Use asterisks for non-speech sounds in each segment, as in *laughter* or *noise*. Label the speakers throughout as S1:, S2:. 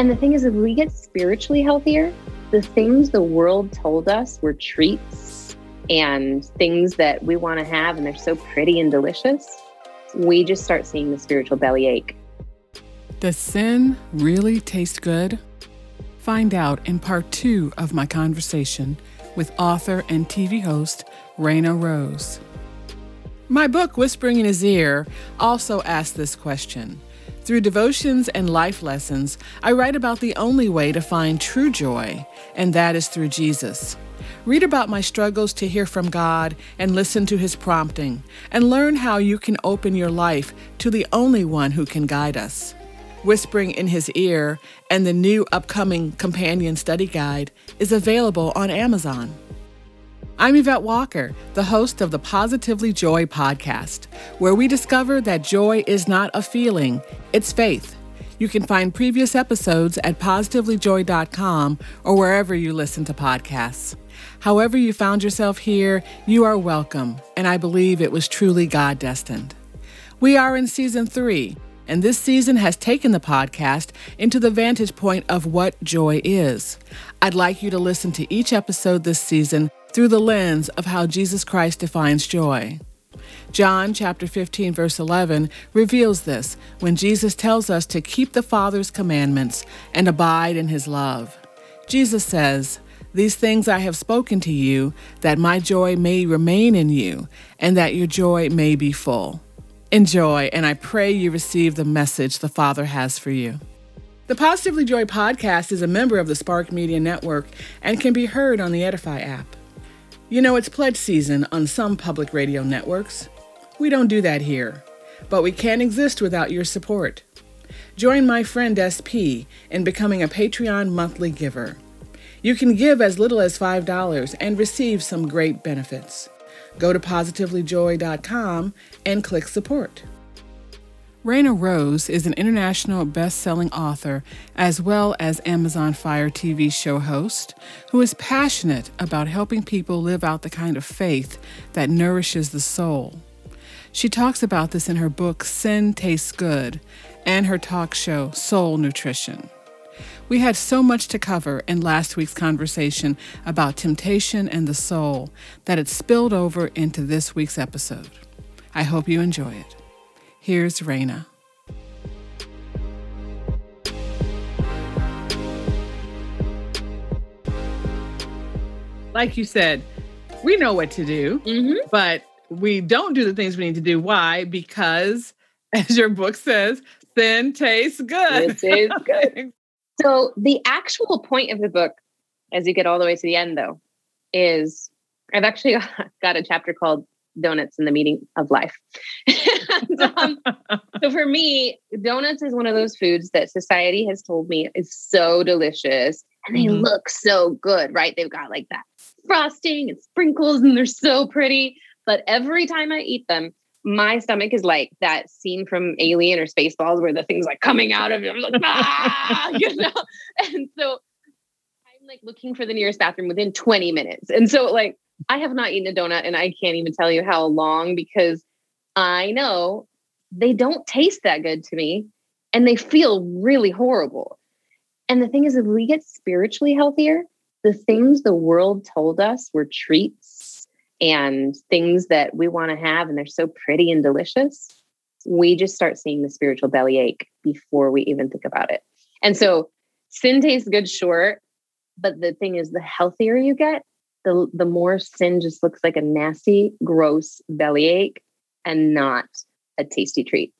S1: And the thing is, if we get spiritually healthier, the things the world told us were treats and things that we want to have, and they're so pretty and delicious, we just start seeing the spiritual belly ache.
S2: Does sin really taste good? Find out in part two of my conversation with author and TV host Reina Rose. My book, Whispering in His Ear, also asks this question. Through devotions and life lessons, I write about the only way to find true joy, and that is through Jesus. Read about my struggles to hear from God and listen to His prompting, and learn how you can open your life to the only one who can guide us. Whispering in His Ear and the new upcoming companion study guide is available on Amazon. I'm Yvette Walker, the host of the Positively Joy podcast, where we discover that joy is not a feeling, it's faith. You can find previous episodes at positivelyjoy.com or wherever you listen to podcasts. However, you found yourself here, you are welcome, and I believe it was truly God destined. We are in season three, and this season has taken the podcast into the vantage point of what joy is. I'd like you to listen to each episode this season through the lens of how Jesus Christ defines joy. John chapter 15 verse 11 reveals this when Jesus tells us to keep the Father's commandments and abide in his love. Jesus says, these things I have spoken to you, that my joy may remain in you, and that your joy may be full. Enjoy, and I pray you receive the message the Father has for you. The Positively Joy podcast is a member of the Spark Media Network and can be heard on the Edify app. You know, it's pledge season on some public radio networks. We don't do that here, but we can't exist without your support. Join my friend SP in becoming a Patreon monthly giver. You can give as little as $5 and receive some great benefits. Go to positivelyjoy.com and click support. Reina Rose is an international best-selling author as well as Amazon Fire TV show host who is passionate about helping people live out the kind of faith that nourishes the soul. She talks about this in her book Sin Tastes Good and her talk show Soul Nutrition. We had so much to cover in last week's conversation about temptation and the soul that it spilled over into this week's episode. I hope you enjoy it. Here's Reina. Like you said, we know what to do, mm-hmm. but we don't do the things we need to do. Why? Because, *laughs* as your book says, sin tastes good.
S1: It tastes good. *laughs* So the actual point of the book, as you get all the way to the end, though, is I've actually *laughs* got a chapter called "Donuts in the Meaning of Life." *laughs* and, um, *laughs* so for me, donuts is one of those foods that society has told me is so delicious, and they mm-hmm. look so good, right? They've got like that frosting and sprinkles, and they're so pretty. But every time I eat them, my stomach is like that scene from Alien or Spaceballs where the thing's like coming out of you. I'm like, *laughs* ah, you know? And so I'm like looking for the nearest bathroom within 20 minutes. And so like I have not eaten a donut and I can't even tell you how long because I know they don't taste that good to me and they feel really horrible. And the thing is, if we get spiritually healthier, the things the world told us were treats and things that we want to have and they're so pretty and delicious, we just start seeing the spiritual belly ache before we even think about it. And so sin tastes good, sure. But the thing is, the healthier you get, the, the more sin just looks like a nasty, gross belly ache and not a tasty treat.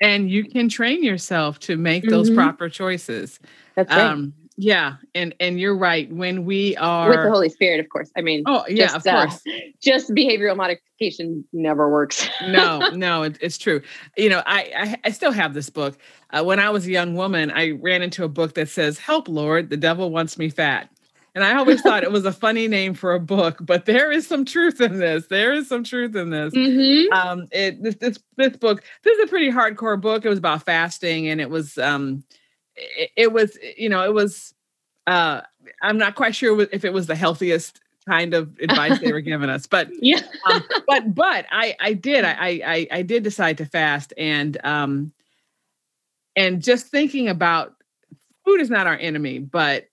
S2: And you can train yourself to make those mm-hmm. proper choices.
S1: That's right. Um,
S2: yeah, and and you're right. When we are
S1: with the Holy Spirit, of course. I mean,
S2: oh yeah, just, of uh, course.
S1: Just behavioral modification never works. *laughs*
S2: no, no, it, it's true. You know, I, I, I still have this book. Uh, when I was a young woman, I ran into a book that says, "Help, Lord, the devil wants me fat." And I always thought it was a funny name for a book, but there is some truth in this. There is some truth in this. Mm-hmm. Um, it this, this this book. This is a pretty hardcore book. It was about fasting, and it was um, it, it was you know it was uh i'm not quite sure if it was the healthiest kind of advice they were giving us but *laughs*
S1: yeah um,
S2: but but i i did I, I i did decide to fast and um and just thinking about food is not our enemy, but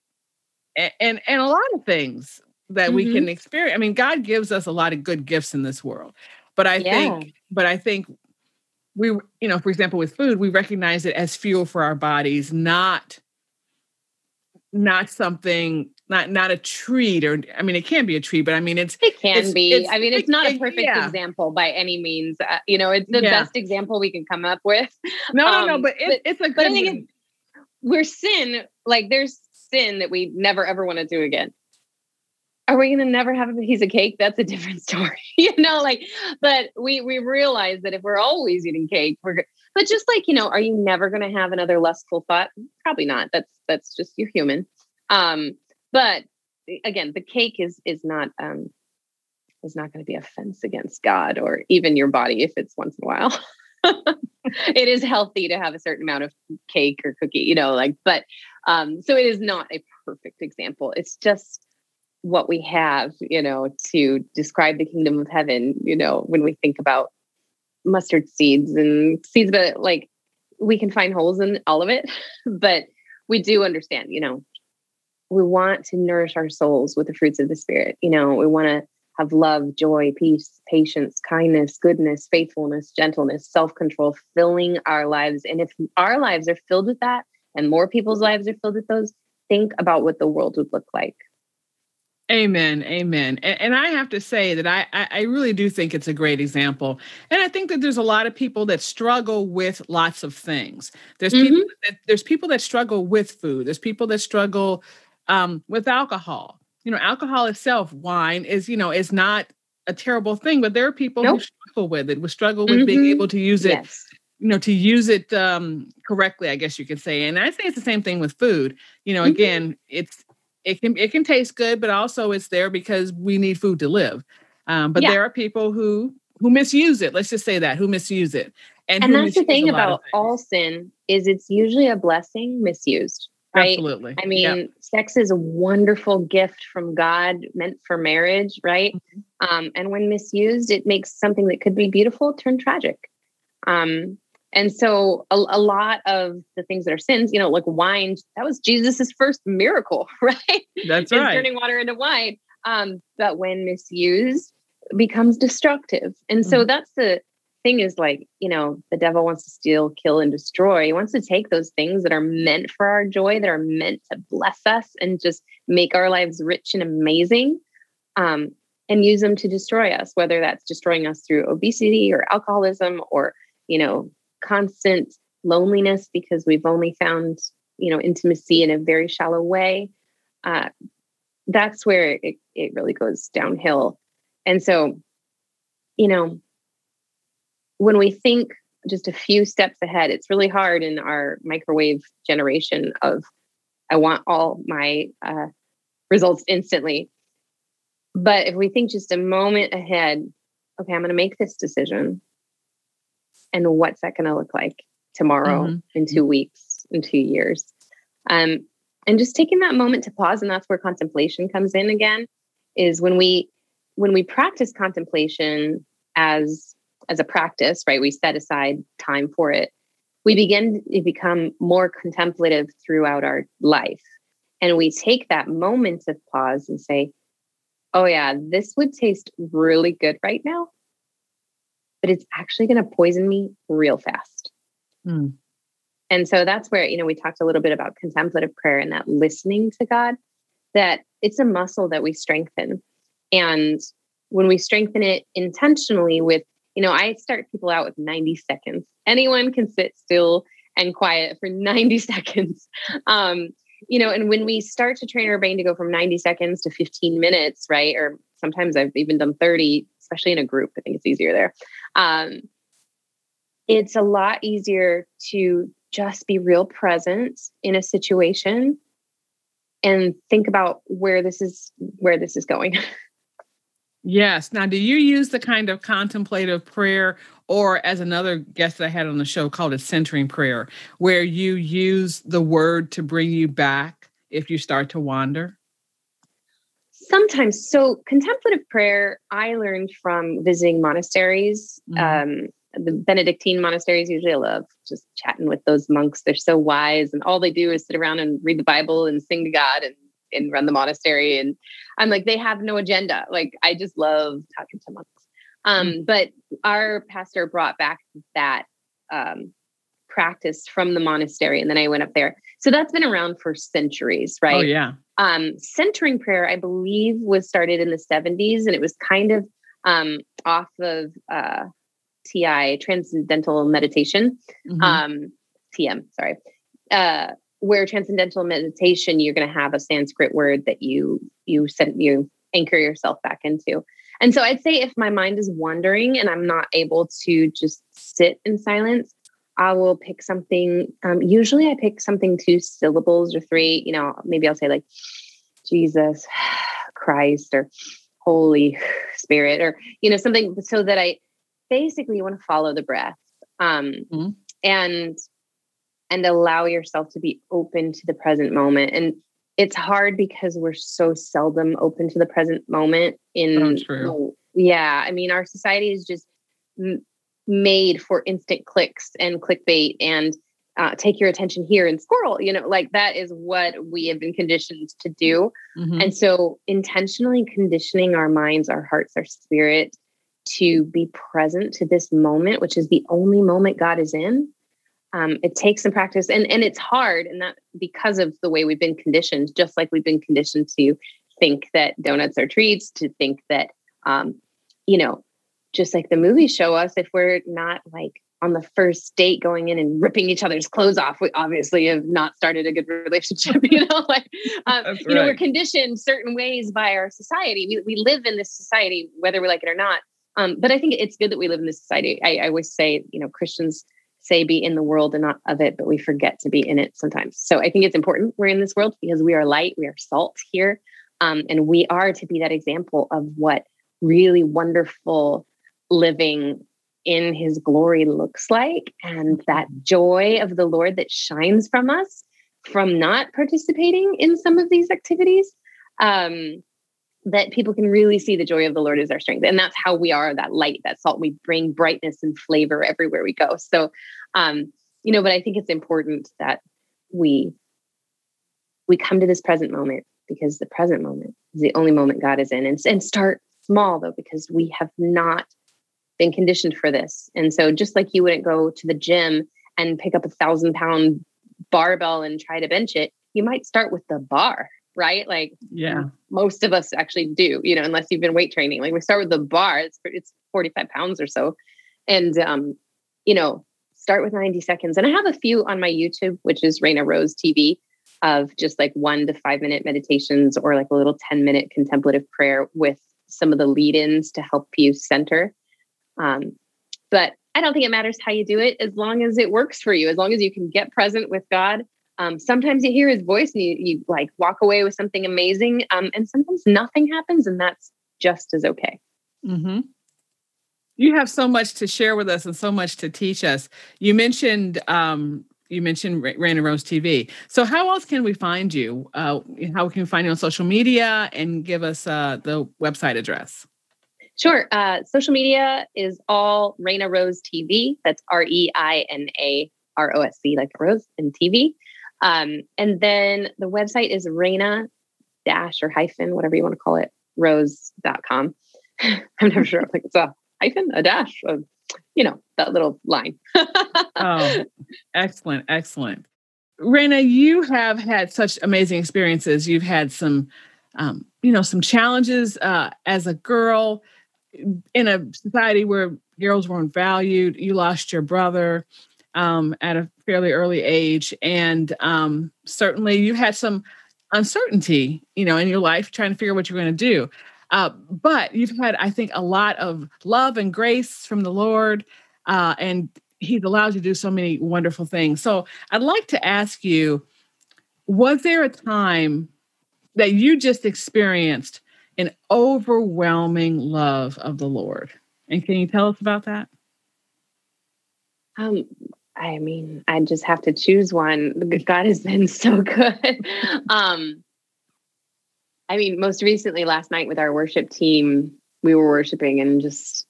S2: and and a lot of things that mm-hmm. we can experience. I mean, God gives us a lot of good gifts in this world. But I yeah. think but I think we you know, for example with food, we recognize it as fuel for our bodies, not not something not not a treat or i mean it can be a treat but i mean it's
S1: it can
S2: it's,
S1: be it's, i mean it's not a perfect yeah. example by any means uh, you know it's the yeah. best example we can come up with *laughs*
S2: no um, no no but, it, it's a good but
S1: I we're sin like there's sin that we never ever want to do again are we going to never have a piece of cake? That's a different *laughs* story you know like but we we realize that if we're always eating cake we're but just like you know are you never going to have another lustful thought? Probably not. That's that's just you're human. Um but again the cake is is not um is not going to be a fence against god or even your body if it's once in a while. *laughs* It is healthy to have a certain amount of cake or cookie you know like but um so it is not a perfect example. It's just what we have you know to describe the kingdom of heaven you know when we think about mustard seeds and seeds but like we can find holes in all of it *laughs* but we do understand you know we want to nourish our souls with the fruits of the spirit you know we want to have love joy peace patience kindness goodness faithfulness gentleness self-control filling our lives. And if our lives are filled with that and more people's lives are filled with those think about what the world would look like
S2: Amen. Amen. And, and, I have to say that I, I really do think it's a great example. And I think that there's a lot of people that struggle with lots of things. There's mm-hmm. people that, there's people that struggle with food. There's people that struggle um, with alcohol. You know, alcohol itself, wine is, you know, is not a terrible thing, but there are people nope. who struggle with it, who struggle with mm-hmm. being able to use it yes you know to use it um correctly i guess you could say and i say it's the same thing with food you know mm-hmm. again it's it can it can taste good, but also it's there because we need food to live. Um, but yeah. there are people who who misuse it. Let's just say that who misuse it.
S1: And, and that's the thing about all sin is it's usually a blessing misused. Right?
S2: Absolutely.
S1: I mean, yep. sex is a wonderful gift from God meant for marriage, right? Mm-hmm. Um, and when misused, it makes something that could be beautiful turn tragic. Um, and so a, a, lot of the things that are sins, you know, like wine, that was Jesus's first miracle, *laughs* right?
S2: That's right.
S1: Turning water into wine. Um, but when misused, becomes destructive. And so mm-hmm. that's the thing is like, you know, the devil wants to steal, kill, and destroy. He wants to take those things that are meant for our joy, that are meant to bless us and just make our lives rich and amazing. Um, and use them to destroy us, whether that's destroying us through obesity or alcoholism or, you know, constant loneliness because we've only found you know intimacy in a very shallow way uh, that's where it, it really goes downhill. And so you know when we think just a few steps ahead it's really hard in our microwave generation of i want all my uh, results instantly. But if we think just a moment ahead okay i'm going to make this decision and what's that going to look like tomorrow mm-hmm. in two weeks in two years? Um, and just taking that moment to pause and that's where contemplation comes in again is when we when we practice contemplation as as a practice right we set aside time for it we begin to become more contemplative throughout our life. And we take that moment of pause and say oh yeah this would taste really good right now but it's actually going to poison me real fast. Mm. And so that's where, you know, we talked a little bit about contemplative prayer and that listening to God, that it's a muscle that we strengthen. And when we strengthen it intentionally with, you know, I start people out with 90 seconds. Anyone can sit still and quiet for *laughs* 90 seconds. Um, you know, and when we start to train our brain to go from 90 seconds to 15 minutes, right? Or sometimes I've even done 30, especially in a group. I think it's easier there. Um, it's a lot easier to just be real present in a situation and think about where this is where this is going. *laughs*
S2: yes. Now, do you use the kind of contemplative prayer or as another guest that I had on the show called a centering prayer, where you use the word to bring you back if you start to wander?
S1: Sometimes. So, contemplative prayer, I learned from visiting monasteries. Mm-hmm. Um, the Benedictine monasteries, usually I love just chatting with those monks. They're so wise, and all they do is sit around and read the Bible and sing to God and and run the monastery. And I'm like, they have no agenda. Like I just love talking to monks. Um, mm-hmm. But our pastor brought back that um, practice from the monastery, and then I went up there. So that's been around for centuries, right? Oh
S2: yeah.
S1: Um, centering prayer, I believe, was started in the 70s, and it was kind of um, off of uh, TI, Transcendental Meditation, mm-hmm. um, TM, sorry, uh, where Transcendental Meditation, you're going to have a Sanskrit word that you you send you anchor yourself back into. And so I'd say if my mind is wandering and I'm not able to just sit in silence, I will pick something. Um, usually I pick something two syllables or three. You know, maybe I'll say like Jesus, *sighs* Christ, or Holy *sighs* Spirit, or, you know, something so that I basically you want to follow the breath um, mm-hmm. and and allow yourself to be open to the present moment and it's hard because we're so seldom open to the present moment in
S2: oh,
S1: yeah i mean our society is just made for instant clicks and clickbait and uh, take your attention here and squirrel you know like that is what we have been conditioned to do mm-hmm. and so intentionally conditioning our minds our hearts our spirit to be present to this moment, which is the only moment God is in. Um, it takes some practice and, and it's hard. And that because of the way we've been conditioned, just like we've been conditioned to think that donuts are treats, to think that, um, you know, just like the movies show us, if we're not like on the first date going in and ripping each other's clothes off, we obviously have not started a good relationship. *laughs* You know, like um, you right. know, we're conditioned certain ways by our society. We we live in this society, whether we like it or not. Um, but I think it's good that we live in this society. I, I always say, you know, Christians say be in the world and not of it, but we forget to be in it sometimes. So I think it's important we're in this world because we are light, we are salt here, um, and we are to be that example of what really wonderful living in His glory looks like, and that joy of the Lord that shines from us from not participating in some of these activities. Um, that people can really see the joy of the Lord is our strength. And that's how we are that light, that salt. We bring brightness and flavor everywhere we go. So, um, you know, but I think it's important that we we come to this present moment because the present moment is the only moment God is in. And, and start small though, because we have not been conditioned for this. And so just like you wouldn't go to the gym and pick up a thousand pound barbell and try to bench it, you might start with the bar right? Like,
S2: yeah,
S1: most of us actually do, you know, unless you've been weight training. Like, we start with the bar, it's, it's 45 pounds or so. And, um, you know, start with 90 seconds. And I have a few on my YouTube, which is Reina Rose TV, of just like one to five minute meditations or like a little 10 minute contemplative prayer with some of the lead ins to help you center. Um, but I don't think it matters how you do it as long as it works for you, as long as you can get present with God um, sometimes you hear his voice and you, you like walk away with something amazing. Um, and sometimes nothing happens, and that's just as okay.
S2: Mm-hmm. You have so much to share with us and so much to teach us. You mentioned um, you mentioned Reina Rose TV. So how else can we find you? Uh, how can we find you on social media and give us uh, the website address?
S1: Sure. Uh, social media is all Reina Rose TV. That's R E I N A R O S C, like Rose and TV. Um, and then the website is Reina dash or hyphen, whatever you want to call it, rose.com. *laughs* I'm never sure. I Like it's a hyphen, a dash, of, you know, that little line. *laughs*
S2: oh, excellent. Excellent. Reina, you have had such amazing experiences. You've had some, um, you know, some challenges uh, as a girl in a society where girls weren't valued. You lost your brother um, at a fairly early age, and um, certainly you had some uncertainty, you know, in your life trying to figure out what you're going to do. Uh, but you've had, I think, a lot of love and grace from the Lord, uh, and He's allowed you to do so many wonderful things. So I'd like to ask you: Was there a time that you just experienced an overwhelming love of the Lord? And can you tell us about that?
S1: Um, I mean, I just have to choose one. God has been so *laughs* good. um, I mean, most recently last night with our worship team, we were worshiping and just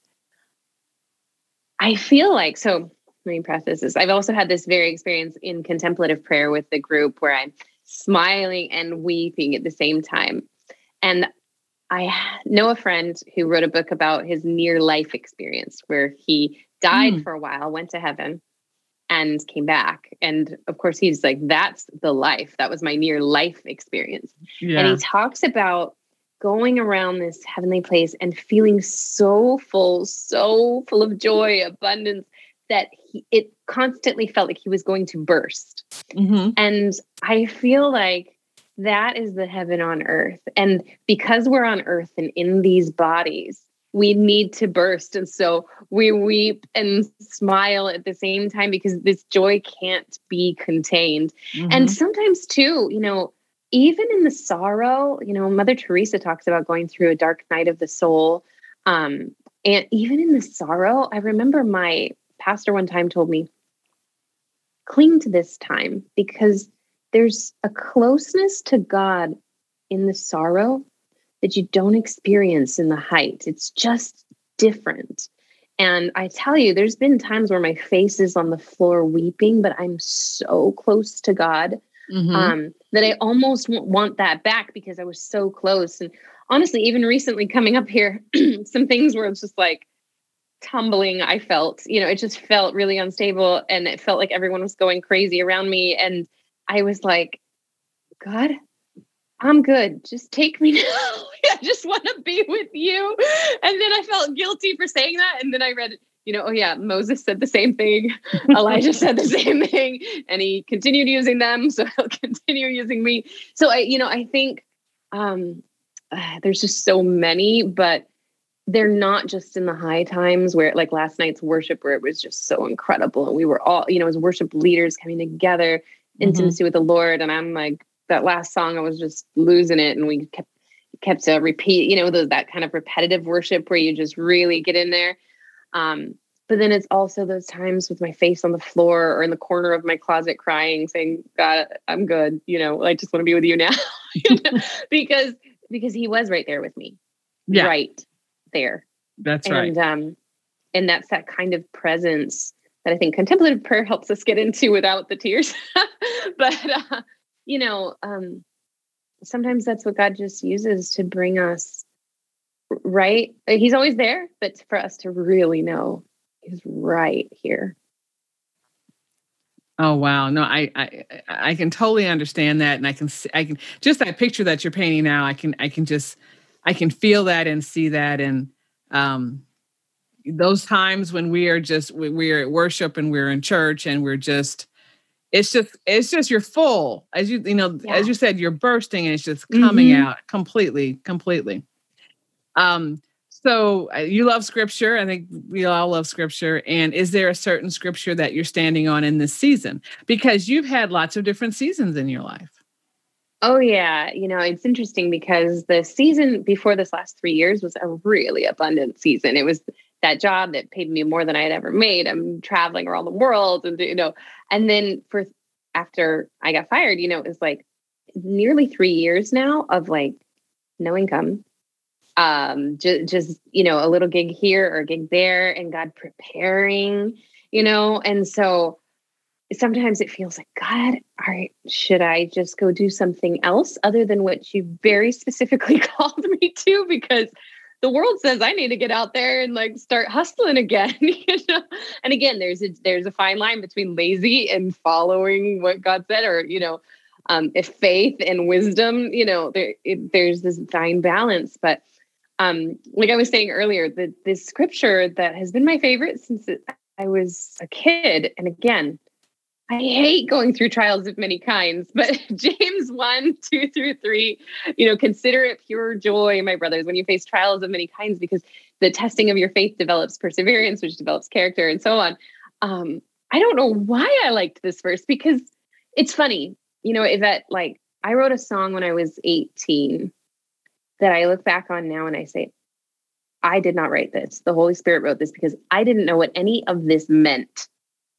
S1: I feel like so let me preface this. I've also had this very experience in contemplative prayer with the group where I'm smiling and weeping at the same time. And I know a friend who wrote a book about his near life experience where he died mm. for a while, went to heaven, and came back. And of course, he's like, that's the life. That was my near life experience. Yeah. And he talks about going around this heavenly place and feeling so full, so full of joy, abundance that he, it constantly felt like he was going to burst. Mm-hmm. And I feel like that is the heaven on earth. And because we're on earth and in these bodies, we need to burst. And so we weep and smile at the same time because this joy can't be contained. Mm-hmm. And sometimes, too, you know, even in the sorrow, you know, Mother Teresa talks about going through a dark night of the soul. Um, and even in the sorrow, I remember my pastor one time told me, cling to this time because there's a closeness to God in the sorrow that you don't experience in the height. It's just different. And I tell you, there's been times where my face is on the floor weeping, but I'm so close to God mm-hmm. um, that I almost want that back because I was so close. And honestly, even recently coming up here, *clears throat* some things where it's just like tumbling, I felt, you know, it just felt really unstable and it felt like everyone was going crazy around me. And I was like, God, I'm good. Just take me *laughs* now. I just want to be with you. And then I felt guilty for saying that. And then I read, you know, oh yeah, Moses said the same thing. *laughs* Elijah said the same thing. And he continued using them. So *laughs* he'll continue using me. So I, you know, I think um uh, *sighs* there's just so many, but they're not just in the high times where like last night's worship where it was just so incredible. And we were all, you know, as worship leaders coming together, intimacy mm-hmm. with the Lord. And I'm like, that last song, I was just losing it. And we kept kept to repeat, you know, those that kind of repetitive worship where you just really get in there. Um, but then it's also those times with my face on the floor or in the corner of my closet crying, saying, God, I'm good. You know, I just want to be with you now. *laughs* *laughs* because because he was right there with me. Yeah. Right there.
S2: That's
S1: and,
S2: right.
S1: Um, and that's that kind of presence that I think contemplative prayer helps us get into without the tears. *laughs* but uh, you know, um, sometimes that's what God just uses to bring us right. He's always there, but for us to really know He's right here.
S2: Oh wow! No, I I I can totally understand that, and I can I can just that picture that you're painting now. I can I can just I can feel that and see that, and um, those times when we are just we, we are at worship and we're in church and we're just it's just it's just you're full. As you you know yeah. as you said you're bursting and it's just coming mm-hmm. out completely completely. Um so uh, you love scripture. I think we all love scripture. And is there a certain scripture that you're standing on in this season? Because you've had lots of different seasons in your life.
S1: Oh yeah. You know it's interesting because the season before this last three years was a really abundant season. It was that job that paid me more than I had ever made. I'm traveling around the world and you know, and then for after I got fired, you know, it was like nearly three years now of like no income. Um, just just, you know, a little gig here or gig there and God preparing, you know, and so sometimes it feels like god all right should i just go do something else other than what you very specifically *laughs* called me to because the world says I need to get out there and like start hustling again. *laughs* you know? And again, there's a there's a fine line between lazy and following what God said, or you know, um, if faith and wisdom, you know, there it, there's this fine balance. But um, like I was saying earlier, the this scripture that has been my favorite since I was a kid, and again, I hate going through trials of many kinds, *laughs* but James 1, 2 through 3, you know, consider it pure joy, my brothers, when you face trials of many kinds, because the testing of your faith develops perseverance, which develops character, and so on. Um, I don't know why I liked this verse because it's funny, you know, Yvette, like I wrote a song when I was 18 that I look back on now and I say, I did not write this. The Holy Spirit wrote this because I didn't know what any of this meant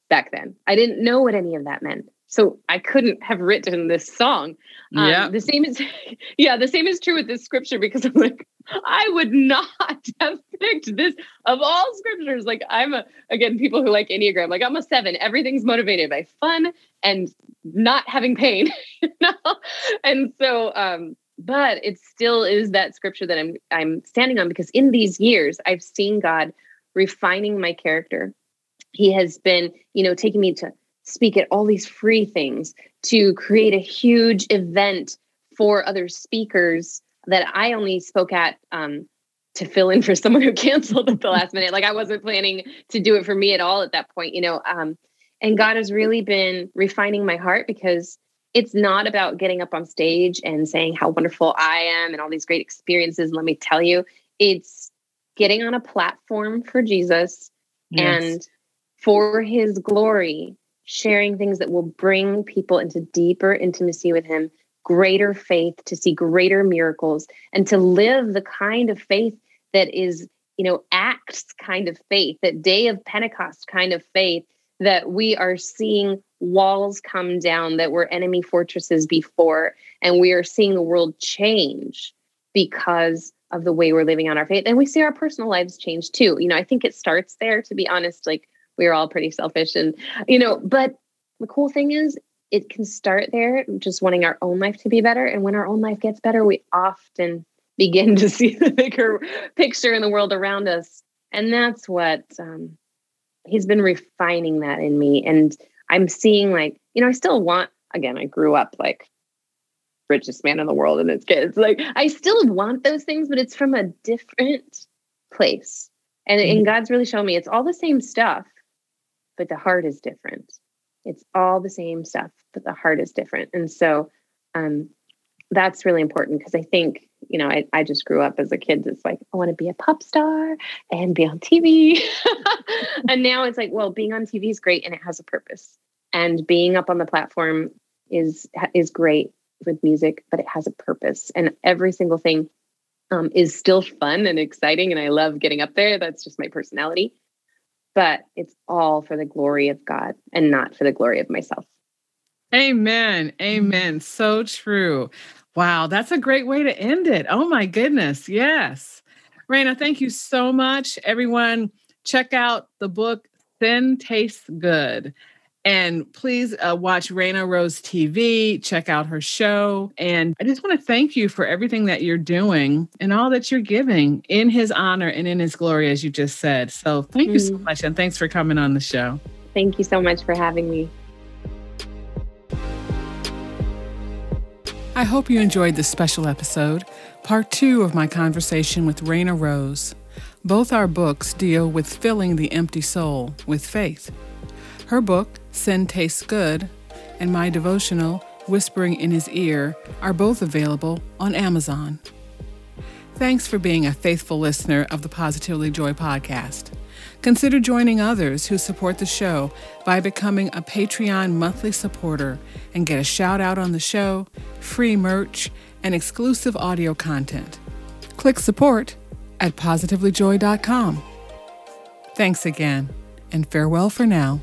S1: back then. I didn't know what any of that meant. So I couldn't have written this song. Um, yeah. The same is, *laughs* yeah, the same is true with this scripture because I'm like, I would not *laughs* have picked this of all scriptures. Like I'm a again, people who like Enneagram, like I'm a seven. Everything's motivated by fun and not having pain. *laughs* You know? And so um, but it still is that scripture that I'm I'm standing on because in these years I've seen God refining my character. He has been, you know, taking me to speak at all these free things, to create a huge event for other speakers that I only spoke at um, to fill in for *laughs* someone who canceled at the last minute. Like I wasn't planning to do it for me at all at that point, you know. Um, and God has really been refining my heart because it's not about getting up on stage and saying how wonderful I am and all these great experiences. Let me tell you, it's getting on a platform for Jesus yes. and for his glory, sharing things that will bring people into deeper intimacy with him greater faith, to see greater miracles, and to live the kind of faith that is, you know, Acts kind of faith, that day of Pentecost kind of faith, that we are seeing walls come down that were enemy fortresses before, and we are seeing the world change because of the way we're living on our faith. And we see our personal lives change too. You know, I think it starts there, to be honest. Like, we're all pretty selfish and, you know, but the cool thing is it can start there, just wanting our own life to be better. And when our own life gets better, we often begin to *laughs* see the bigger picture in the world around us. And that's what um, he's been refining that in me. And I'm seeing, like, you know, I still want, again, I grew up like richest man in the world and his kids. Like, I still want those things, but it's from a different place. And, mm-hmm. and God's really shown me it's all the same stuff, but the heart is different. It's all the same stuff, but the heart is different. And so um, that's really important because I think, you know, I, I just grew up as a kid that's like, I want to be a pop star and be on TV. *laughs* and now it's like, well, being on TV is great and it has a purpose. And being up on the platform is is great with music, but it has a purpose. And every single thing um, is still fun and exciting. And I love getting up there. That's just my personality but it's all for the glory of God and not for the glory of myself.
S2: Amen. Mm-hmm. Amen. So true. Wow, that's a great way to end it. Oh my goodness. Yes. Reina, thank you so much. Everyone, check out the book Sin Tastes Good. And please uh, watch Reina Rose TV, check out her show. And I just want to thank you for everything that you're doing and all that you're giving in his honor and in his glory, as you just said. So thank mm. you so mm. much. And thanks for coming on the show.
S1: Thank you so much for having me.
S2: I hope you enjoyed this special episode, part two of my conversation with Reina Rose. Both our books deal with filling the empty soul with faith. Her book, Sin Tastes Good, and my devotional, Whispering in His Ear, are both available on Amazon. Thanks for being a faithful listener of the Positively Joy podcast. Consider joining others who support the show by becoming a Patreon monthly supporter and get a shout out on the show, free merch, and exclusive audio content. Click support at positivelyjoy.com. Thanks again, and farewell for now.